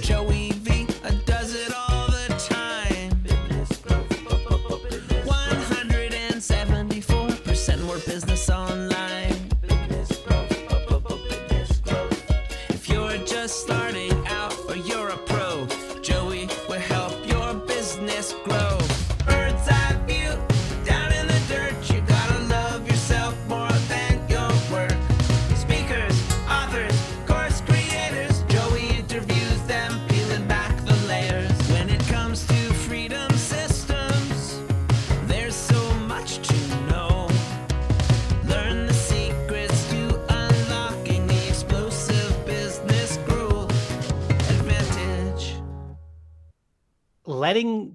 Joey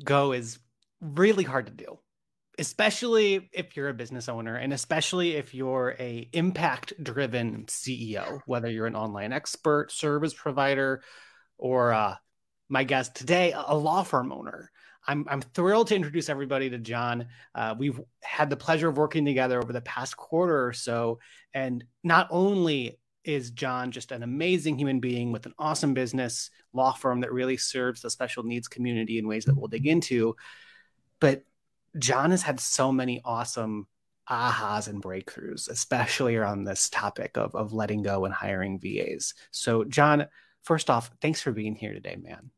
go is really hard to do especially if you're a business owner and especially if you're a impact driven ceo whether you're an online expert service provider or uh, my guest today a law firm owner. I'm, I'm thrilled to introduce everybody to john. Uh, we've had the pleasure of working together over the past quarter or so and not only is John just an amazing human being with an awesome business law firm that really serves the special needs community in ways that we'll dig into. But John has had so many awesome ahas and breakthroughs, especially around this topic of, of letting go and hiring VAs. So, John, first off, thanks for being here today, man.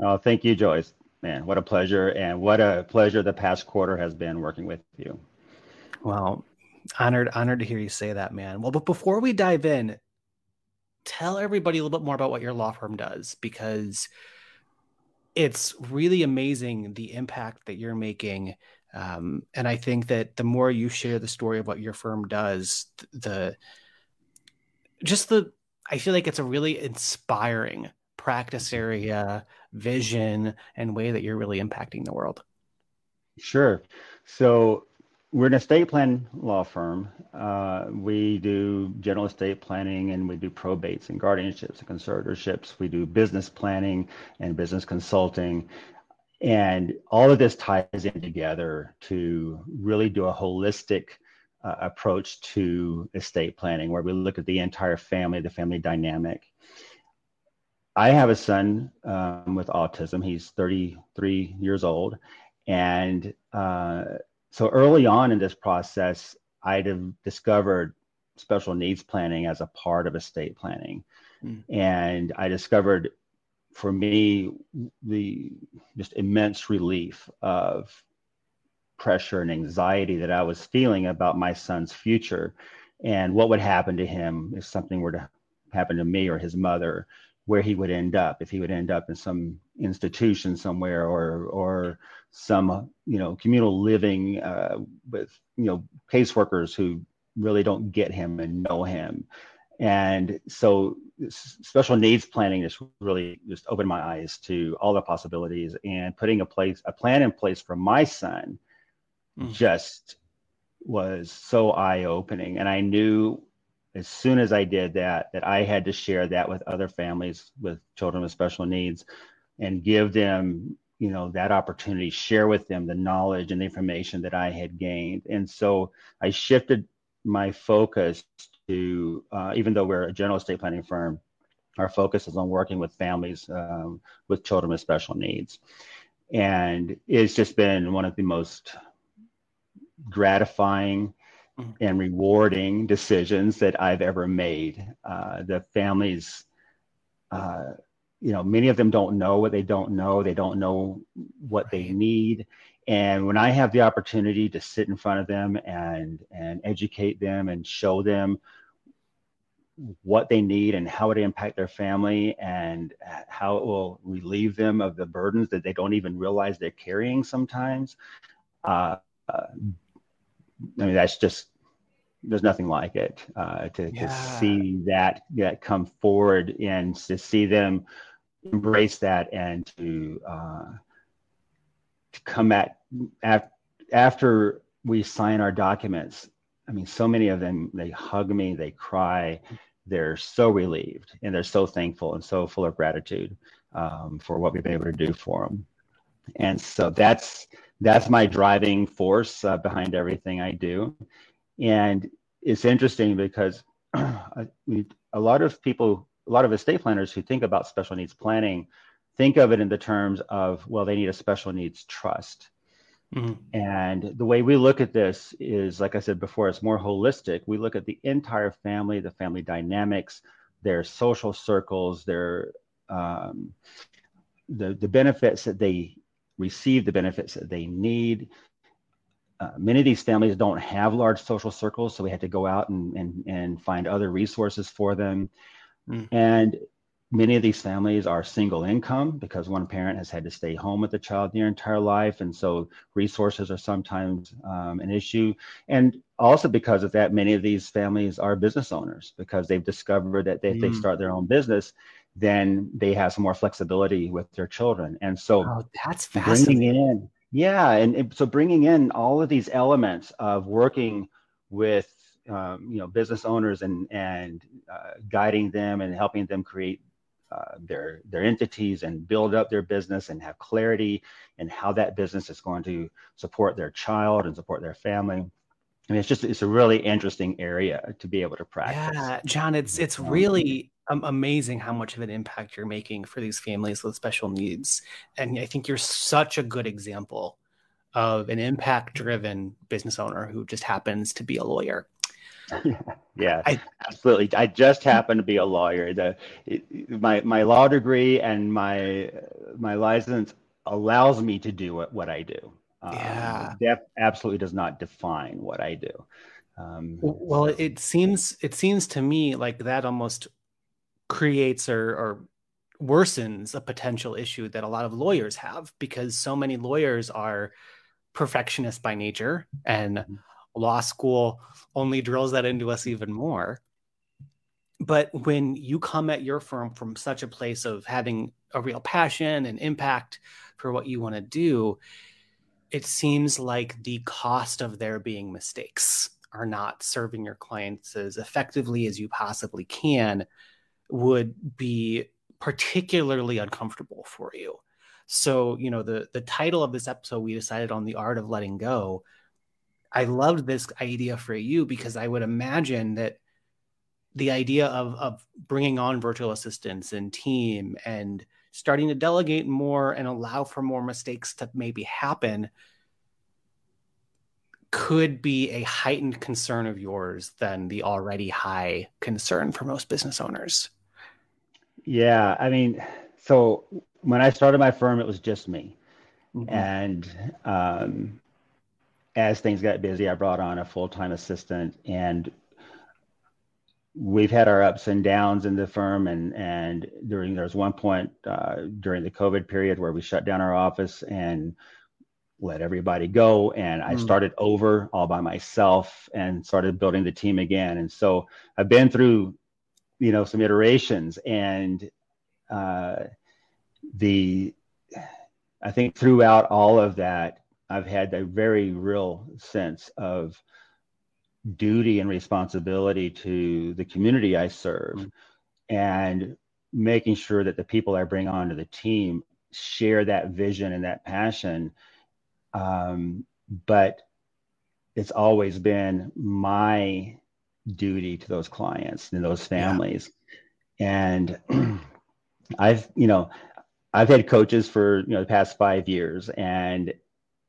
Oh, thank you, Joey. Man, what a pleasure. And what a pleasure the past quarter has been working with you. Well, honored, honored to hear you say that, man. Well, but before we dive in, tell everybody a little bit more about what your law firm does because it's really amazing the impact that you're making. Um, and I think that the more you share the story of what your firm does, the just the I feel like it's a really inspiring practice area, vision, and way that you're really impacting the world. Sure. So we're an estate plan law firm. Uh, we do general estate planning and we do probates and guardianships and conservatorships. We do business planning and business consulting. And all of this ties in together to really do a holistic uh, approach to estate planning where we look at the entire family, the family dynamic. I have a son um, with autism. He's 33 years old. And uh, so early on in this process, I'd have discovered special needs planning as a part of estate planning. Mm. And I discovered for me the just immense relief of pressure and anxiety that I was feeling about my son's future and what would happen to him if something were to happen to me or his mother where he would end up if he would end up in some institution somewhere or or some you know communal living uh, with you know caseworkers who really don't get him and know him and so special needs planning just really just opened my eyes to all the possibilities and putting a place a plan in place for my son mm. just was so eye opening and i knew as soon as I did that, that I had to share that with other families with children with special needs and give them, you know, that opportunity, share with them the knowledge and the information that I had gained. And so I shifted my focus to, uh, even though we're a general estate planning firm, our focus is on working with families um, with children with special needs. And it's just been one of the most gratifying Mm-hmm. and rewarding decisions that I've ever made. Uh, the families, uh, you know, many of them don't know what they don't know. They don't know what they need. And when I have the opportunity to sit in front of them and and educate them and show them what they need and how it impact their family and how it will relieve them of the burdens that they don't even realize they're carrying sometimes. Uh, uh, I mean, that's just there's nothing like it uh, to, yeah. to see that that come forward and to see them embrace that and to uh, to come at, at after we sign our documents. I mean, so many of them they hug me, they cry, they're so relieved and they're so thankful and so full of gratitude um, for what we've been able to do for them. And so that's that's my driving force uh, behind everything I do. And it's interesting because a lot of people a lot of estate planners who think about special needs planning think of it in the terms of well they need a special needs trust mm-hmm. and the way we look at this is like i said before it's more holistic we look at the entire family the family dynamics their social circles their um, the, the benefits that they receive the benefits that they need uh, many of these families don't have large social circles, so we had to go out and, and, and find other resources for them. Mm. And many of these families are single income because one parent has had to stay home with the child their entire life. And so resources are sometimes um, an issue. And also because of that, many of these families are business owners because they've discovered that if mm. they start their own business, then they have some more flexibility with their children. And so oh, that's fascinating. bringing in yeah, and, so bringing in all of these elements of working with um, you know business owners and and uh, guiding them and helping them create uh, their their entities and build up their business and have clarity in how that business is going to support their child and support their family. I mean, it's just it's a really interesting area to be able to practice. Yeah, John, it's it's um, really amazing how much of an impact you're making for these families with special needs. And I think you're such a good example of an impact driven business owner who just happens to be a lawyer. yeah, I, absolutely. I just happen to be a lawyer. The my my law degree and my my license allows me to do what, what I do. Um, yeah, that absolutely does not define what I do. Um, well, it seems it seems to me like that almost creates or, or worsens a potential issue that a lot of lawyers have because so many lawyers are perfectionists by nature and mm-hmm. law school only drills that into us even more but when you come at your firm from such a place of having a real passion and impact for what you want to do it seems like the cost of there being mistakes are not serving your clients as effectively as you possibly can would be particularly uncomfortable for you. So, you know, the the title of this episode we decided on the art of letting go. I loved this idea for you because I would imagine that the idea of of bringing on virtual assistants and team and starting to delegate more and allow for more mistakes to maybe happen could be a heightened concern of yours than the already high concern for most business owners. Yeah, I mean, so when I started my firm, it was just me, mm-hmm. and um, as things got busy, I brought on a full time assistant, and we've had our ups and downs in the firm, and and during there was one point uh, during the COVID period where we shut down our office and let everybody go and i mm. started over all by myself and started building the team again and so i've been through you know some iterations and uh, the i think throughout all of that i've had a very real sense of duty and responsibility to the community i serve mm-hmm. and making sure that the people i bring onto the team share that vision and that passion um, but it's always been my duty to those clients and those families. Yeah. And I've, you know, I've had coaches for, you know, the past five years and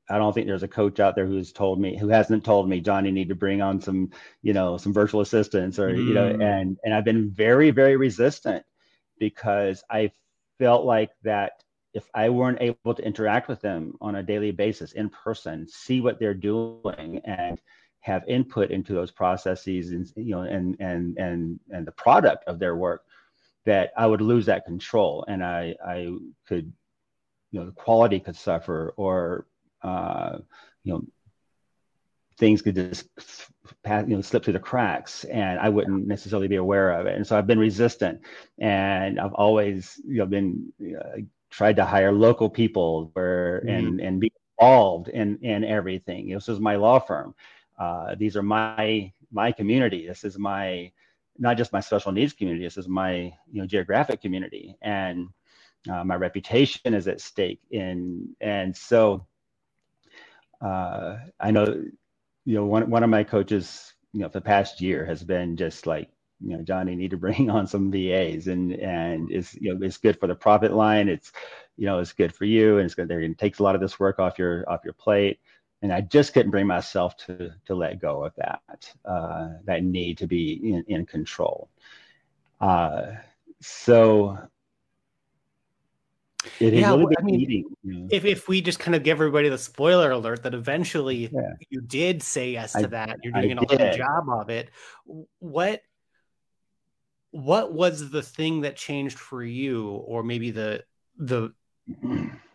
I don't think there's a coach out there who's told me who hasn't told me, John, you need to bring on some, you know, some virtual assistants or, mm. you know, mm. and and I've been very, very resistant because I felt like that if I weren't able to interact with them on a daily basis in person, see what they're doing and have input into those processes and you know and and and and the product of their work that I would lose that control and I I could you know the quality could suffer or uh, you know things could just pass, you know slip through the cracks and I wouldn't necessarily be aware of it and so I've been resistant and I've always you know been uh, tried to hire local people where mm-hmm. and and be involved in in everything you know, this is my law firm uh, these are my my community. This is my not just my special needs community. This is my you know geographic community, and uh, my reputation is at stake. In and so uh, I know you know one one of my coaches you know for the past year has been just like you know, Johnny, need to bring on some VAs, and and it's you know it's good for the profit line. It's you know it's good for you, and it's good. It takes a lot of this work off your off your plate. And I just couldn't bring myself to to let go of that uh, that need to be in, in control. Uh, so it yeah, really I mean, eating, you know? if if we just kind of give everybody the spoiler alert that eventually yeah. you did say yes to I, that, you're doing I an awesome job of it. What what was the thing that changed for you, or maybe the the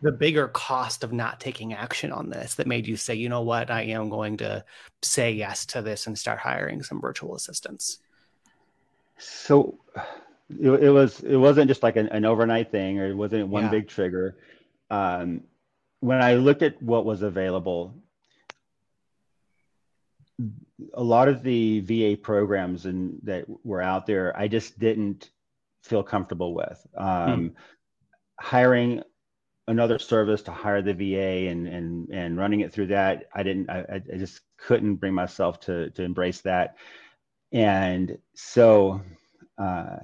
the bigger cost of not taking action on this that made you say, you know what, I am going to say yes to this and start hiring some virtual assistants? So it, it was it wasn't just like an, an, overnight thing or it wasn't one yeah. big trigger um, when i looked at what was available a lot of the va programs and that were out there i just didn't feel comfortable with um, hmm. hiring another service to hire the va and and and running it through that i didn't i, I just couldn't bring myself to to embrace that and so uh,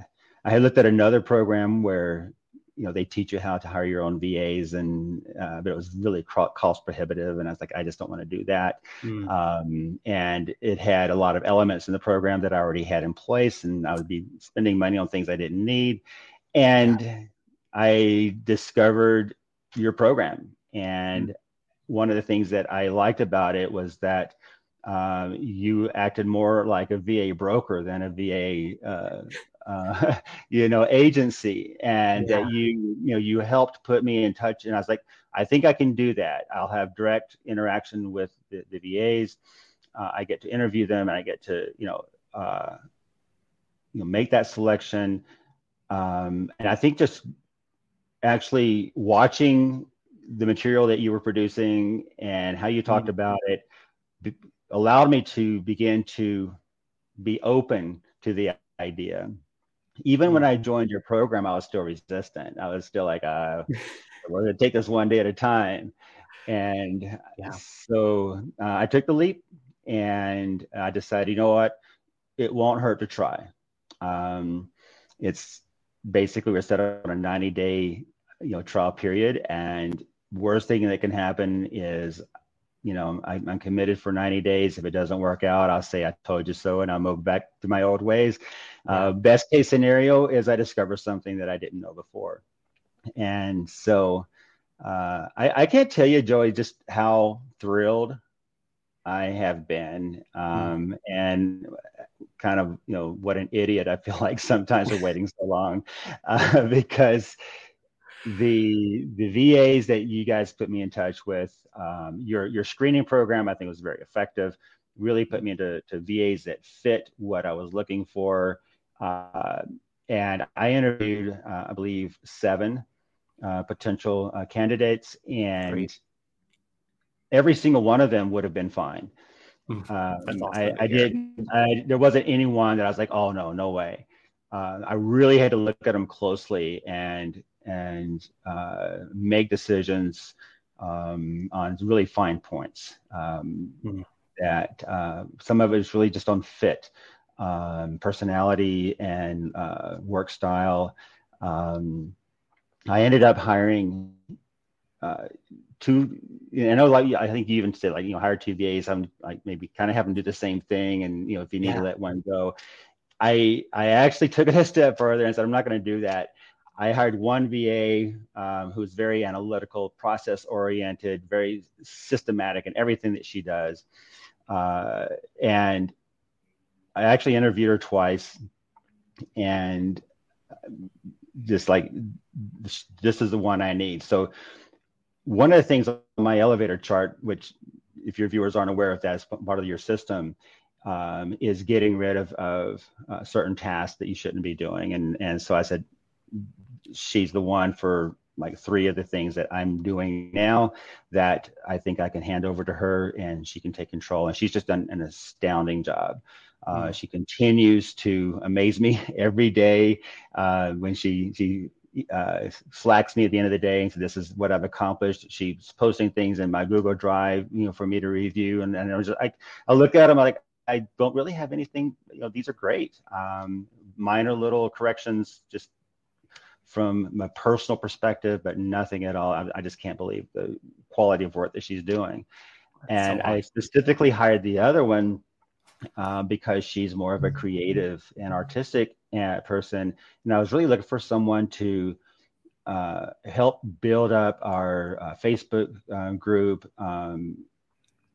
I had looked at another program where you know they teach you how to hire your own VAs, and uh, but it was really cost prohibitive, and I was like, I just don't want to do that. Mm. Um, and it had a lot of elements in the program that I already had in place, and I would be spending money on things I didn't need. And yeah. I discovered your program, and mm. one of the things that I liked about it was that um, you acted more like a VA broker than a VA uh, uh, you know, agency, and yeah. that you, you know, you helped put me in touch. And I was like, I think I can do that. I'll have direct interaction with the, the VAs. Uh, I get to interview them, and I get to, you know, uh, you know, make that selection. Um, and I think just actually watching the material that you were producing and how you talked mm-hmm. about it be- allowed me to begin to be open to the idea even when I joined your program, I was still resistant. I was still like, uh, we're going to take this one day at a time. And yeah. so uh, I took the leap and I decided, you know what? It won't hurt to try. Um, it's basically we're set up on a 90 day, you know, trial period. And worst thing that can happen is you know, I, am committed for 90 days. If it doesn't work out, I'll say I told you so, and I'll move back to my old ways. Uh, best case scenario is I discover something that I didn't know before, and so uh, I, I, can't tell you, Joey, just how thrilled I have been, um, mm. and kind of you know what an idiot I feel like sometimes for waiting so long, uh, because the the VAs that you guys put me in touch with, um, your your screening program, I think was very effective. Really put me into to VAs that fit what I was looking for. Uh, and I interviewed, uh, I believe, seven uh, potential uh, candidates, and Great. every single one of them would have been fine. Hmm. Um, awesome I, I did. I, there wasn't anyone that I was like, "Oh no, no way." Uh, I really had to look at them closely and and uh, make decisions um, on really fine points. Um, mm-hmm. That uh, some of it is really just on fit, um, personality, and uh, work style. Um, I ended up hiring uh, two. You know, like I think you even said, like you know, hire two VAs. I'm like maybe kind of have them do the same thing, and you know, if you need yeah. to let one go. I I actually took it a step further and said I'm not going to do that. I hired one VA um, who's very analytical, process oriented, very systematic in everything that she does. Uh, and I actually interviewed her twice and just like, this, this is the one I need. So, one of the things on my elevator chart, which if your viewers aren't aware of that as part of your system, um, is getting rid of, of uh, certain tasks that you shouldn't be doing. And, and so I said, she's the one for like three of the things that I'm doing now that I think I can hand over to her and she can take control. And she's just done an astounding job. Uh, mm-hmm. She continues to amaze me every day uh, when she she uh, slacks me at the end of the day and says, "This is what I've accomplished." She's posting things in my Google Drive, you know, for me to review. And, and I was just, I, I look at them I'm like, I don't really have anything. You know, these are great. Um, minor little corrections, just from my personal perspective, but nothing at all. I, I just can't believe the quality of work that she's doing. That's and so I specifically hired the other one uh, because she's more of a creative and artistic uh, person. And I was really looking for someone to uh, help build up our uh, Facebook uh, group. Um,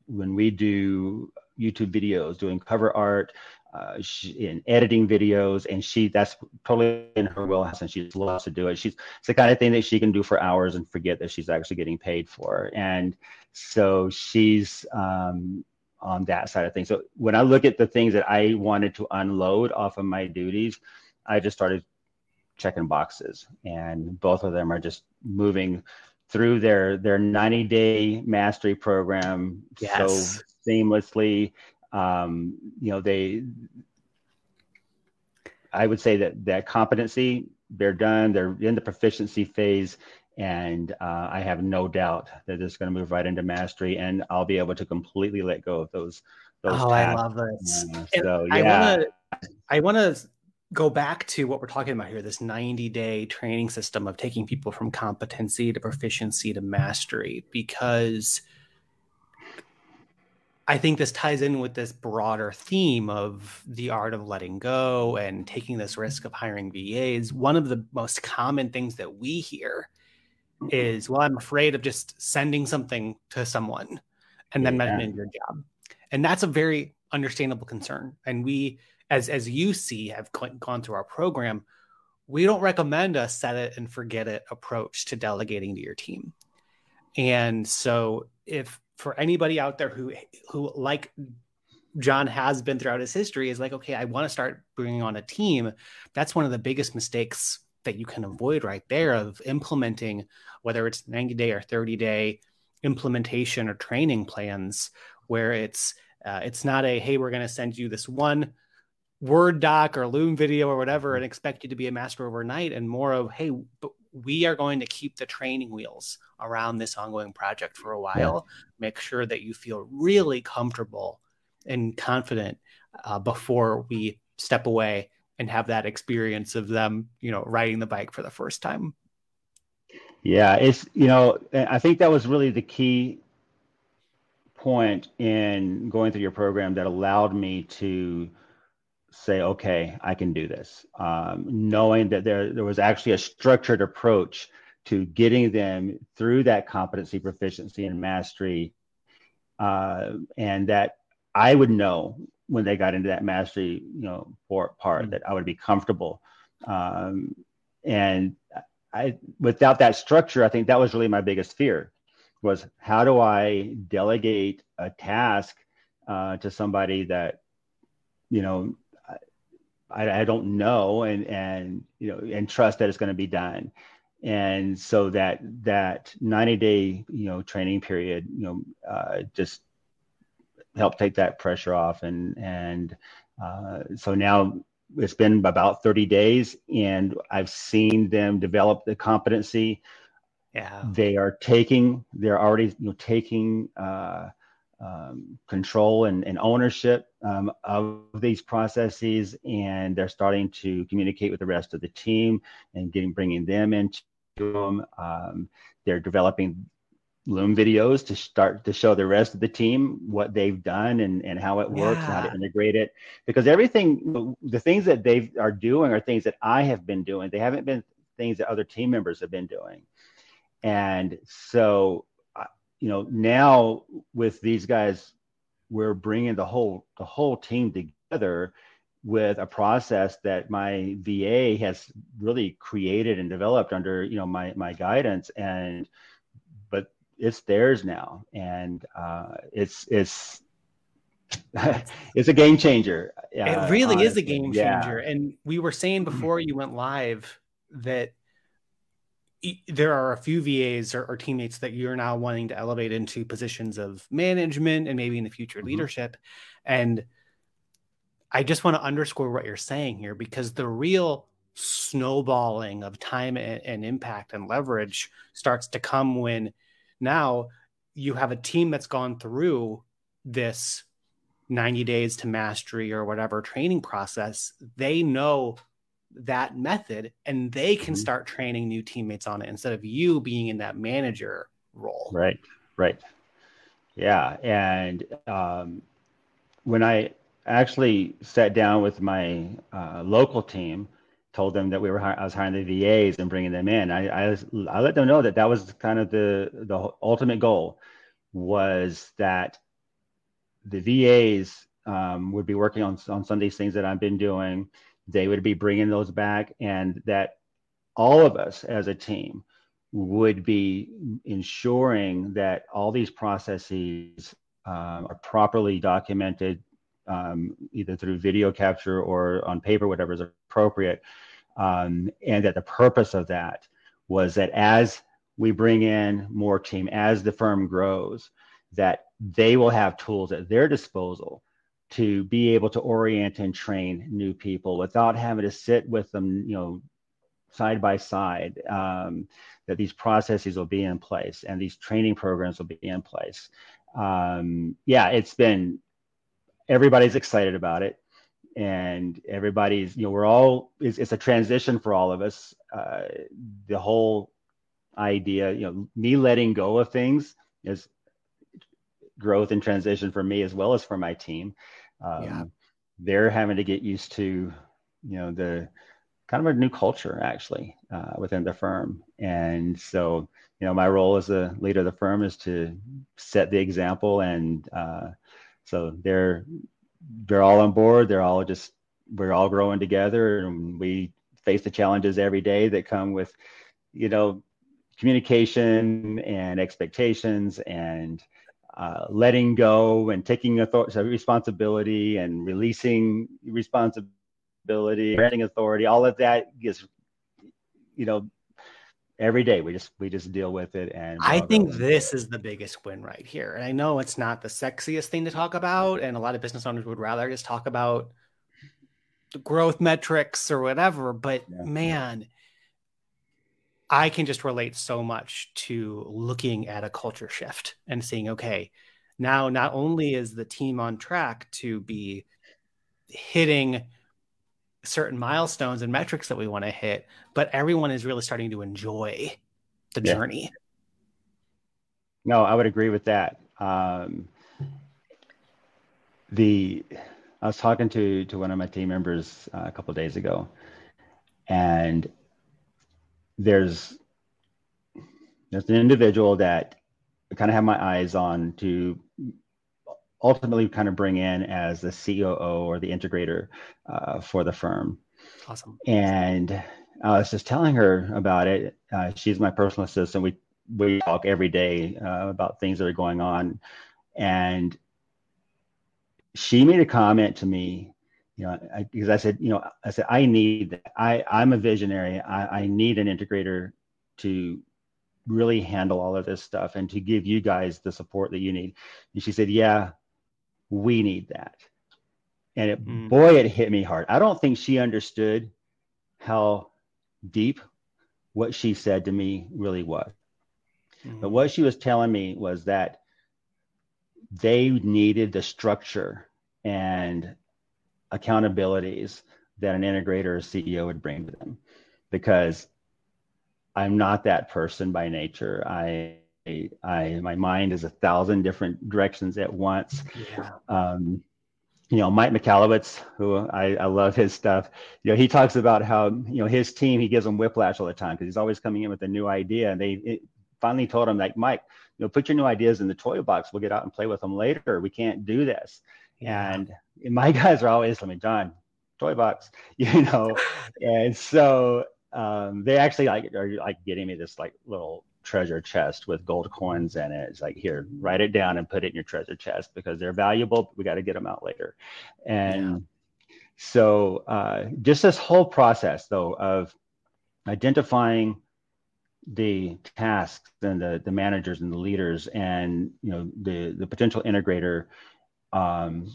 when we do YouTube videos, doing cover art, uh, she, in editing videos, and she that's totally in her wheelhouse, and she loves to do it. She's it's the kind of thing that she can do for hours and forget that she's actually getting paid for. And so she's um, on that side of things. So when I look at the things that I wanted to unload off of my duties, I just started checking boxes, and both of them are just moving through their their 90 day mastery program yes. so seamlessly. Um, you know, they. I would say that that competency, they're done. They're in the proficiency phase, and uh, I have no doubt that it's going to move right into mastery, and I'll be able to completely let go of those. those oh, tasks. I love this. Uh, so yeah, I want to. I want to go back to what we're talking about here this 90 day training system of taking people from competency to proficiency to mastery because I think this ties in with this broader theme of the art of letting go and taking this risk of hiring VAs. One of the most common things that we hear is well i'm afraid of just sending something to someone and then yeah. in your job and that's a very understandable concern and we as as you see have gone through our program we don't recommend a set it and forget it approach to delegating to your team and so if for anybody out there who who like John has been throughout his history is like, okay, I want to start bringing on a team. That's one of the biggest mistakes that you can avoid right there of implementing whether it's 90 day or 30 day implementation or training plans where it's uh, it's not a hey we're going to send you this one word doc or loom video or whatever and expect you to be a master overnight and more of hey but we are going to keep the training wheels around this ongoing project for a while make sure that you feel really comfortable and confident uh, before we step away and have that experience of them, you know, riding the bike for the first time. Yeah, it's you know, I think that was really the key point in going through your program that allowed me to say, okay, I can do this, um, knowing that there there was actually a structured approach to getting them through that competency, proficiency, and mastery, uh, and that I would know when they got into that mastery, you know, part mm-hmm. that I would be comfortable. Um, and I, without that structure, I think that was really my biggest fear was how do I delegate a task uh, to somebody that, you know, I, I don't know and, and, you know, and trust that it's going to be done. And so that, that 90 day, you know, training period, you know, uh, just help take that pressure off. And and uh, so now it's been about 30 days, and I've seen them develop the competency. Yeah, they are taking. They're already you know taking. Uh, um, control and, and ownership um, of these processes, and they're starting to communicate with the rest of the team and getting bringing them into them. Um, they're developing Loom videos to start to show the rest of the team what they've done and, and how it works yeah. and how to integrate it. Because everything, the things that they are doing are things that I have been doing. They haven't been things that other team members have been doing. And so, you know, now with these guys, we're bringing the whole the whole team together with a process that my VA has really created and developed under you know my my guidance and but it's theirs now, and uh, it's it's it's a game changer. Uh, it really honestly. is a game changer. Yeah. And we were saying before you went live that there are a few VAs or, or, teammates that you're now wanting to elevate into positions of management and maybe in the future mm-hmm. leadership. And I just want to underscore what you're saying here because the real snowballing of time and, and impact and leverage starts to come when now you have a team that's gone through this 90 days to mastery or whatever training process, they know that method and they can mm-hmm. start training new teammates on it instead of you being in that manager role. Right. Right. Yeah. And um, when I actually sat down with my uh, local team, told them that we were I was hiring the VAs and bringing them in. I, I, I let them know that that was kind of the the ultimate goal was that the VAs um, would be working on on some of these things that I've been doing. They would be bringing those back, and that all of us as a team would be ensuring that all these processes um, are properly documented, um, either through video capture or on paper, whatever is appropriate. Um, and that the purpose of that was that as we bring in more team, as the firm grows, that they will have tools at their disposal to be able to orient and train new people without having to sit with them, you know, side by side. Um, that these processes will be in place and these training programs will be in place. Um, yeah, it's been everybody's excited about it and everybody's you know we're all it's, it's a transition for all of us uh, the whole idea you know me letting go of things is growth and transition for me as well as for my team um, yeah. they're having to get used to you know the kind of a new culture actually uh, within the firm and so you know my role as the leader of the firm is to set the example and uh, so they're they're all on board. They're all just we're all growing together, and we face the challenges every day that come with, you know, communication and expectations and uh, letting go and taking authority, responsibility and releasing responsibility, granting authority. All of that is, you know, every day we just we just deal with it and i think this is the biggest win right here and i know it's not the sexiest thing to talk about and a lot of business owners would rather just talk about the growth metrics or whatever but yeah. man i can just relate so much to looking at a culture shift and seeing okay now not only is the team on track to be hitting certain milestones and metrics that we want to hit, but everyone is really starting to enjoy the yeah. journey. No, I would agree with that. Um, the I was talking to to one of my team members uh, a couple days ago, and there's there's an individual that I kind of have my eyes on to ultimately kind of bring in as the COO or the integrator uh, for the firm. Awesome. And I was just telling her about it. Uh, she's my personal assistant. We we talk every day uh, about things that are going on, and she made a comment to me. You know, I, because I said, you know, I said I need. I I'm a visionary. I, I need an integrator to really handle all of this stuff and to give you guys the support that you need. And she said, yeah, we need that. And it, mm. boy, it hit me hard. I don't think she understood how deep what she said to me really was. Mm. But what she was telling me was that they needed the structure and accountabilities that an integrator or CEO would bring to them because I'm not that person by nature. I I my mind is a thousand different directions at once. Yeah. Um, you know, Mike Michalowicz, who I, I love his stuff. You know, he talks about how you know his team he gives them whiplash all the time because he's always coming in with a new idea. And they it, finally told him like, Mike, you know, put your new ideas in the toy box. We'll get out and play with them later. We can't do this. Yeah. And my guys are always, I mean, John, toy box, you know. and so um, they actually like are like getting me this like little treasure chest with gold coins in it. It's like, here, write it down and put it in your treasure chest because they're valuable. We got to get them out later. And yeah. so, uh, just this whole process, though, of identifying the tasks and the, the managers and the leaders and you know the the potential integrator um,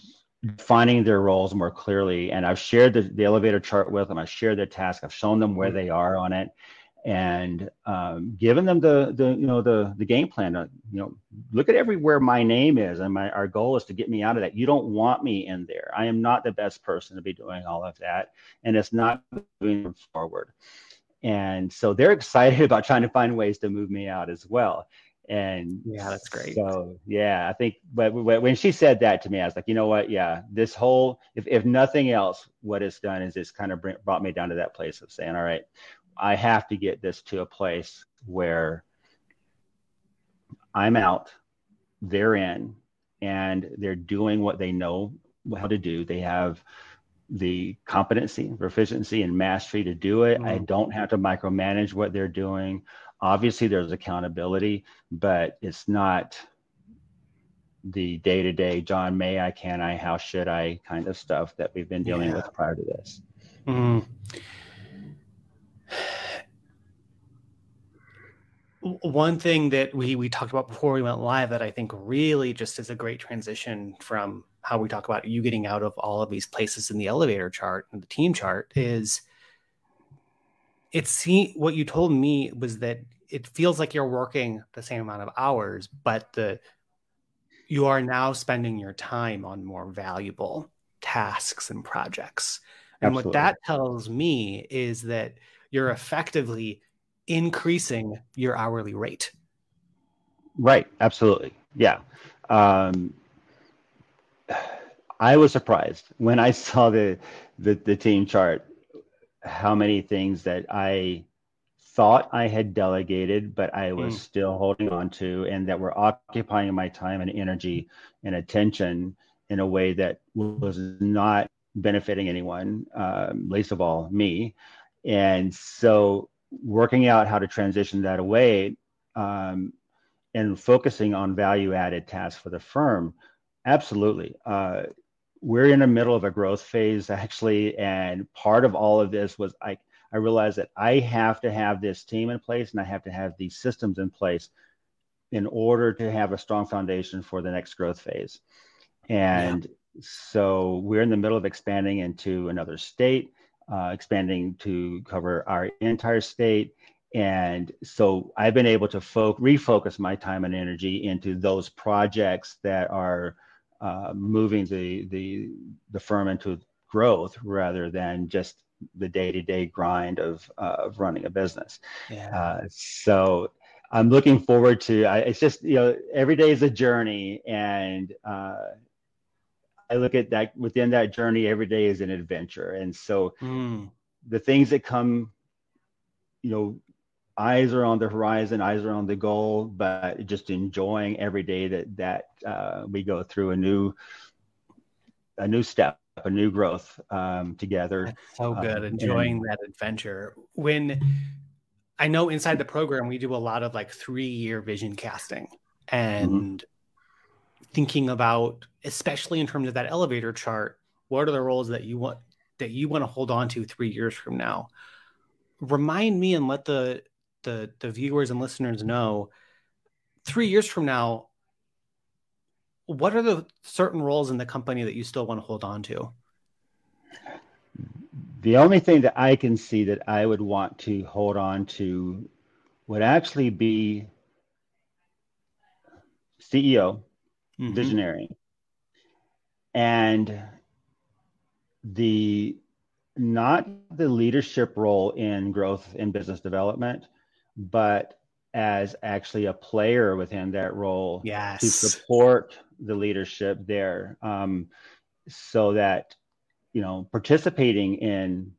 defining their roles more clearly and i've shared the, the elevator chart with them i've shared their task i've shown them where mm-hmm. they are on it and um, giving them the the you know the the game plan. Uh, you know, look at everywhere my name is, and my our goal is to get me out of that. You don't want me in there. I am not the best person to be doing all of that, and it's not moving forward. And so they're excited about trying to find ways to move me out as well. And yeah, that's great. So yeah, I think but when she said that to me, I was like, you know what? Yeah, this whole if if nothing else, what it's done is it's kind of brought me down to that place of saying, all right, I have to get this to a place where I'm out, they're in, and they're doing what they know how to do. They have the competency, proficiency, and mastery to do it. Mm-hmm. I don't have to micromanage what they're doing. Obviously, there's accountability, but it's not the day to day John, may I, can I, how should I kind of stuff that we've been dealing yeah. with prior to this. Mm-hmm. one thing that we we talked about before we went live that I think really just is a great transition from how we talk about you getting out of all of these places in the elevator chart and the team chart is it's see what you told me was that it feels like you're working the same amount of hours but the you are now spending your time on more valuable tasks and projects and Absolutely. what that tells me is that you're effectively increasing your hourly rate. Right. Absolutely. Yeah. Um, I was surprised when I saw the, the, the team chart, how many things that I thought I had delegated, but I was mm. still holding on to, and that were occupying my time and energy and attention in a way that was not benefiting anyone, um, least of all me. And so working out how to transition that away um, and focusing on value added tasks for the firm absolutely uh, we're in the middle of a growth phase actually and part of all of this was i i realized that i have to have this team in place and i have to have these systems in place in order to have a strong foundation for the next growth phase and yeah. so we're in the middle of expanding into another state uh, expanding to cover our entire state. And so I've been able to fo- refocus my time and energy into those projects that are uh, moving the, the, the firm into growth rather than just the day-to-day grind of, uh, of running a business. Yeah. Uh, so I'm looking forward to. I, it's just you know every day is a journey, and uh, I look at that within that journey, every day is an adventure. And so mm. the things that come, you know, eyes are on the horizon, eyes are on the goal, but just enjoying every day that that uh, we go through a new a new step, a new growth um, together. That's so good, um, enjoying and, that adventure. When I know inside the program we do a lot of like three year vision casting, mm-hmm. and mm-hmm thinking about, especially in terms of that elevator chart, what are the roles that you want that you want to hold on to three years from now? Remind me and let the the the viewers and listeners know three years from now, what are the certain roles in the company that you still want to hold on to? The only thing that I can see that I would want to hold on to would actually be CEO mm-hmm. visionary. And the not the leadership role in growth in business development, but as actually a player within that role yes. to support the leadership there um, so that you know participating in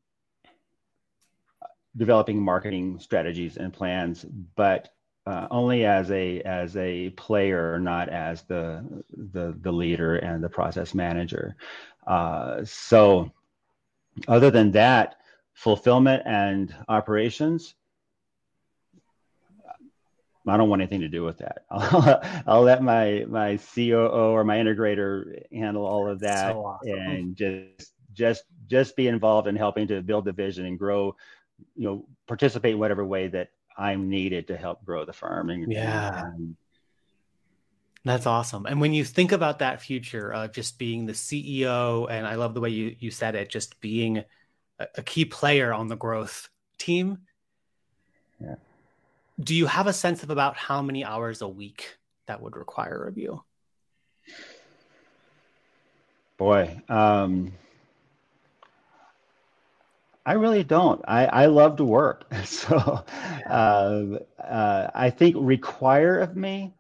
developing marketing strategies and plans but uh, only as a as a player, not as the the the leader and the process manager. Uh, so, other than that, fulfillment and operations. I don't want anything to do with that. I'll, I'll let my my COO or my integrator handle all of that, so awesome. and just just just be involved in helping to build the vision and grow. You know, participate in whatever way that I'm needed to help grow the firm. And, yeah. And, that's awesome. And when you think about that future of just being the CEO, and I love the way you, you said it, just being a, a key player on the growth team, Yeah. Do you have a sense of about how many hours a week that would require of you? Boy, um, I really don't. I, I love to work. So uh, uh, I think require of me,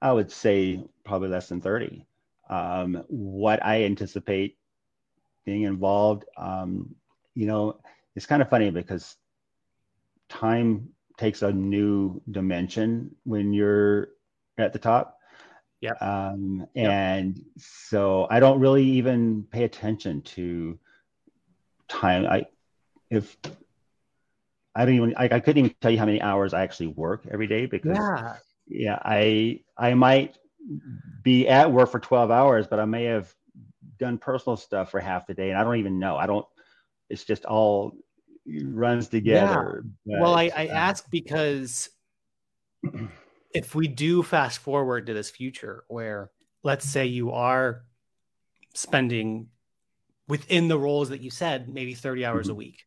I would say probably less than 30. Um, what I anticipate being involved, um, you know, it's kind of funny because time takes a new dimension when you're at the top. Yeah. Um, and yep. so I don't really even pay attention to time. I, if I don't even, I, I couldn't even tell you how many hours I actually work every day because yeah, yeah, I, I might be at work for 12 hours, but I may have done personal stuff for half the day and I don't even know. I don't, it's just all runs together. Yeah. But, well, I, I uh, ask because if we do fast forward to this future where let's say you are spending within the roles that you said maybe 30 hours mm-hmm. a week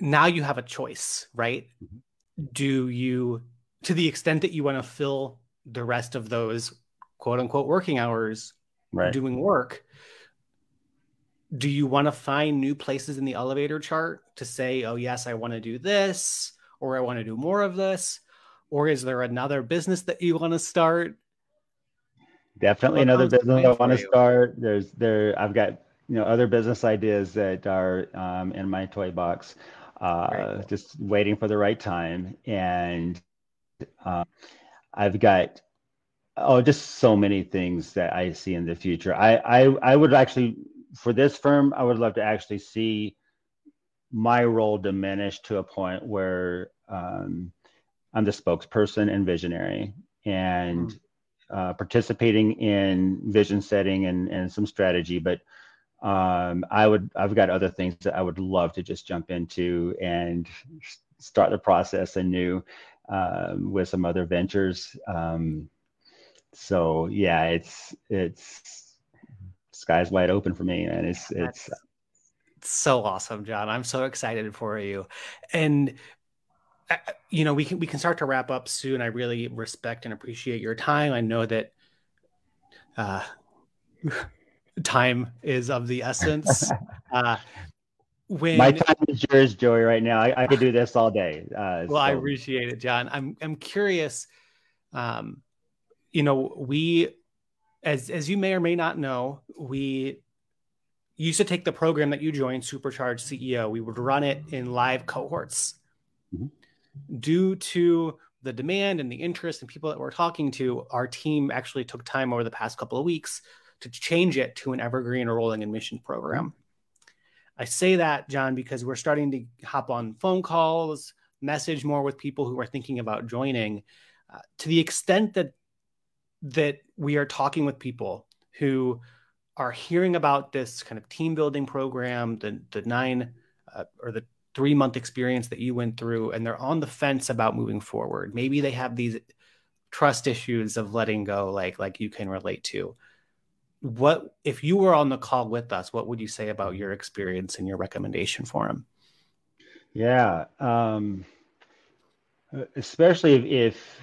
now you have a choice right mm-hmm. do you to the extent that you want to fill the rest of those quote unquote working hours right. doing work do you want to find new places in the elevator chart to say oh yes i want to do this or I want to do more of this? Or is there another business that you want to start? Definitely another business I want to start. There's there I've got you know other business ideas that are um, in my toy box, uh, just waiting for the right time. And uh, I've got oh just so many things that I see in the future. I I I would actually for this firm I would love to actually see my role diminish to a point where um, I'm the spokesperson and visionary and mm-hmm. uh, participating in vision setting and, and some strategy. But um, I would, I've got other things that I would love to just jump into and start the process anew um, with some other ventures. Um, so yeah, it's, it's, sky's wide open for me and it's, it's, so awesome, John. I'm so excited for you. And uh, you know, we can we can start to wrap up soon. I really respect and appreciate your time. I know that uh, time is of the essence. Uh, when my time is yours, Joey. Right now, I, I could do this all day. Uh, well, so. I appreciate it, John. I'm I'm curious. Um, you know, we, as as you may or may not know, we used to take the program that you joined, Supercharged CEO, we would run it in live cohorts. Mm-hmm. Due to the demand and the interest and people that we're talking to, our team actually took time over the past couple of weeks to change it to an evergreen rolling admission program. I say that, John, because we're starting to hop on phone calls, message more with people who are thinking about joining. Uh, to the extent that that we are talking with people who are hearing about this kind of team building program, the the nine uh, or the three month experience that you went through, and they're on the fence about moving forward. Maybe they have these trust issues of letting go, like like you can relate to. What if you were on the call with us? What would you say about your experience and your recommendation for him? Yeah, um, especially if, if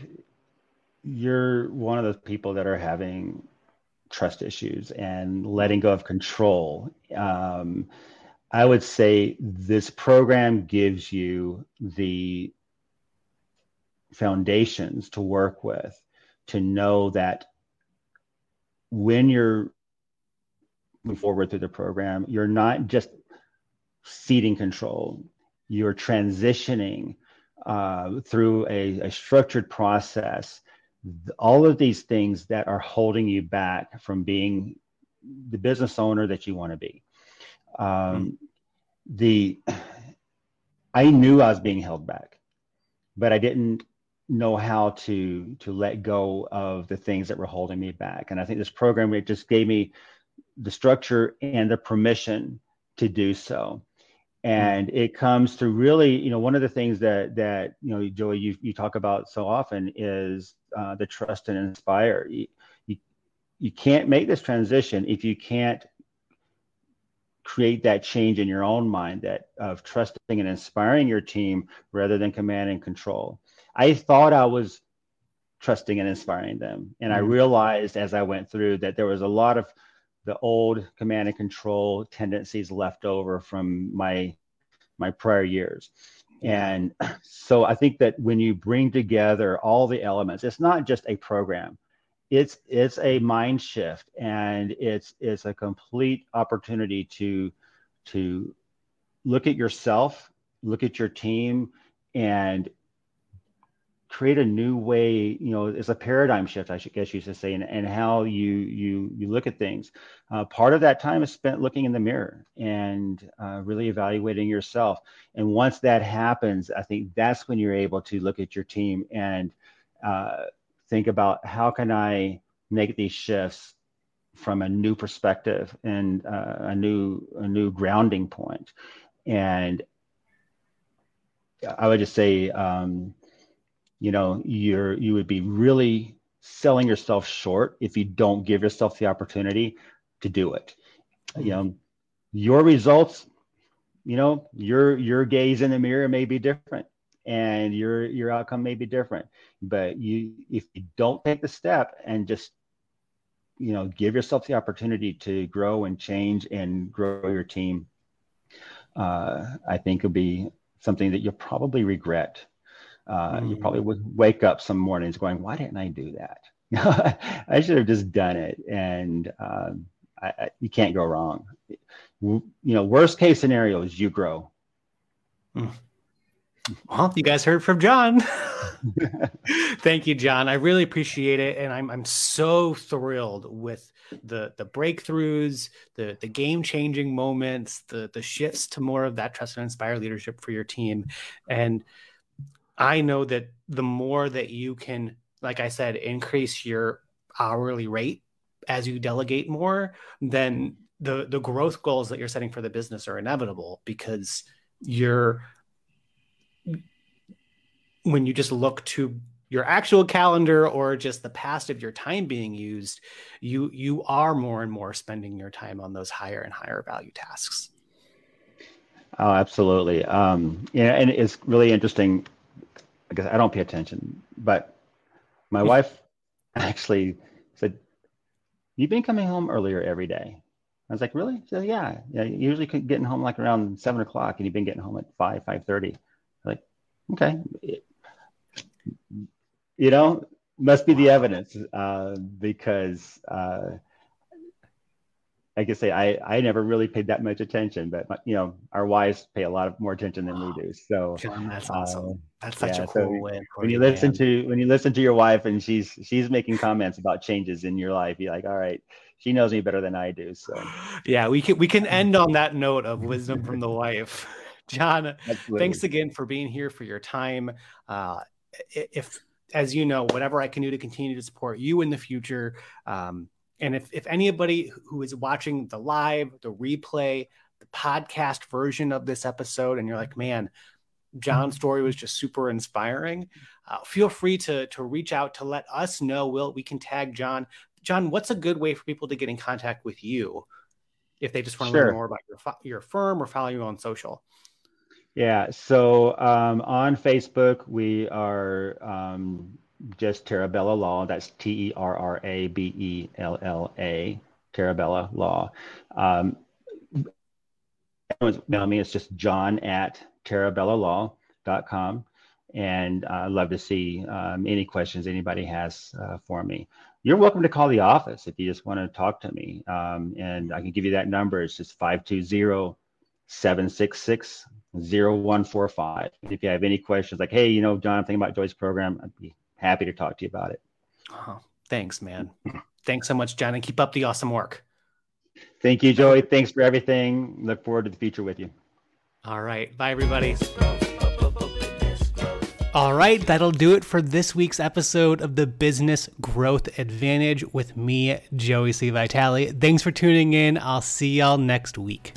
you're one of those people that are having trust issues and letting go of control. Um, I would say this program gives you the foundations to work with to know that when you're moving forward through the program, you're not just ceding control, you're transitioning uh, through a, a structured process all of these things that are holding you back from being the business owner that you want to be. Um, mm-hmm. The I knew I was being held back, but I didn't know how to to let go of the things that were holding me back. And I think this program it just gave me the structure and the permission to do so. Mm-hmm. and it comes to really you know one of the things that that you know joey you, you talk about so often is uh, the trust and inspire you, you you can't make this transition if you can't create that change in your own mind that of trusting and inspiring your team rather than command and control. I thought I was trusting and inspiring them. And I mm-hmm. realized as I went through that there was a lot of the old command and control tendencies left over from my my prior years. And so I think that when you bring together all the elements, it's not just a program. It's it's a mind shift and it's it's a complete opportunity to to look at yourself, look at your team and create a new way you know it's a paradigm shift i should guess you should say and, and how you you you look at things. Uh, part of that time is spent looking in the mirror and uh, really evaluating yourself. And once that happens i think that's when you're able to look at your team and uh, think about how can i make these shifts from a new perspective and uh, a new a new grounding point. And i would just say um, you know you're you would be really selling yourself short if you don't give yourself the opportunity to do it. You know your results you know your your gaze in the mirror may be different and your your outcome may be different. But you if you don't take the step and just you know give yourself the opportunity to grow and change and grow your team uh, i think it'll be something that you'll probably regret uh, mm. you probably would wake up some mornings going, why didn't I do that? I should have just done it. And um, I, I, you can't go wrong. You know, worst case scenario is you grow. Mm. Well, you guys heard from John. Thank you, John. I really appreciate it, and I'm I'm so thrilled with the the breakthroughs, the the game changing moments, the the shifts to more of that trust and inspire leadership for your team, and I know that the more that you can, like I said, increase your hourly rate as you delegate more, then the the growth goals that you're setting for the business are inevitable because you're when you just look to your actual calendar or just the past of your time being used you you are more and more spending your time on those higher and higher value tasks. Oh absolutely. Um yeah and it's really interesting I guess I don't pay attention, but my wife actually said, "You've been coming home earlier every day." I was like, "Really?" She said, "Yeah, yeah. Usually getting home like around seven o'clock, and you've been getting home at five, five thirty. Like, okay, you know, must be the evidence uh, because uh, I can say I, I never really paid that much attention, but you know our wives pay a lot of more attention than we do. So John, that's awesome. Uh, that's such yeah, a cool so way. When you listen man. to when you listen to your wife and she's she's making comments about changes in your life, you're like, all right, she knows me better than I do. So yeah, we can we can end on that note of wisdom from the wife. John, Absolutely. thanks again for being here for your time. Uh, if as you know, whatever I can do to continue to support you in the future. Um, and if, if anybody who is watching the live, the replay, the podcast version of this episode, and you're like, man, John's story was just super inspiring, uh, feel free to to reach out to let us know. We'll we can tag John. John, what's a good way for people to get in contact with you if they just want to sure. learn more about your your firm or follow you on social? Yeah, so um, on Facebook we are um, just Terrabella Law. That's T E R R A B E L L A, Terrabella Law. Um, email me. It's just john at terrabellalaw.com. And I'd love to see um, any questions anybody has uh, for me. You're welcome to call the office if you just want to talk to me. Um, and I can give you that number. It's just 520 766 0145. If you have any questions, like, hey, you know, John, I'm thinking about Joey's program, I'd be happy to talk to you about it. Oh, thanks, man. thanks so much, John, and keep up the awesome work. Thank you, Joey. Thanks for everything. Look forward to the future with you. All right. Bye, everybody. All right, that'll do it for this week's episode of the Business Growth Advantage with me, Joey C. Vitale. Thanks for tuning in. I'll see y'all next week.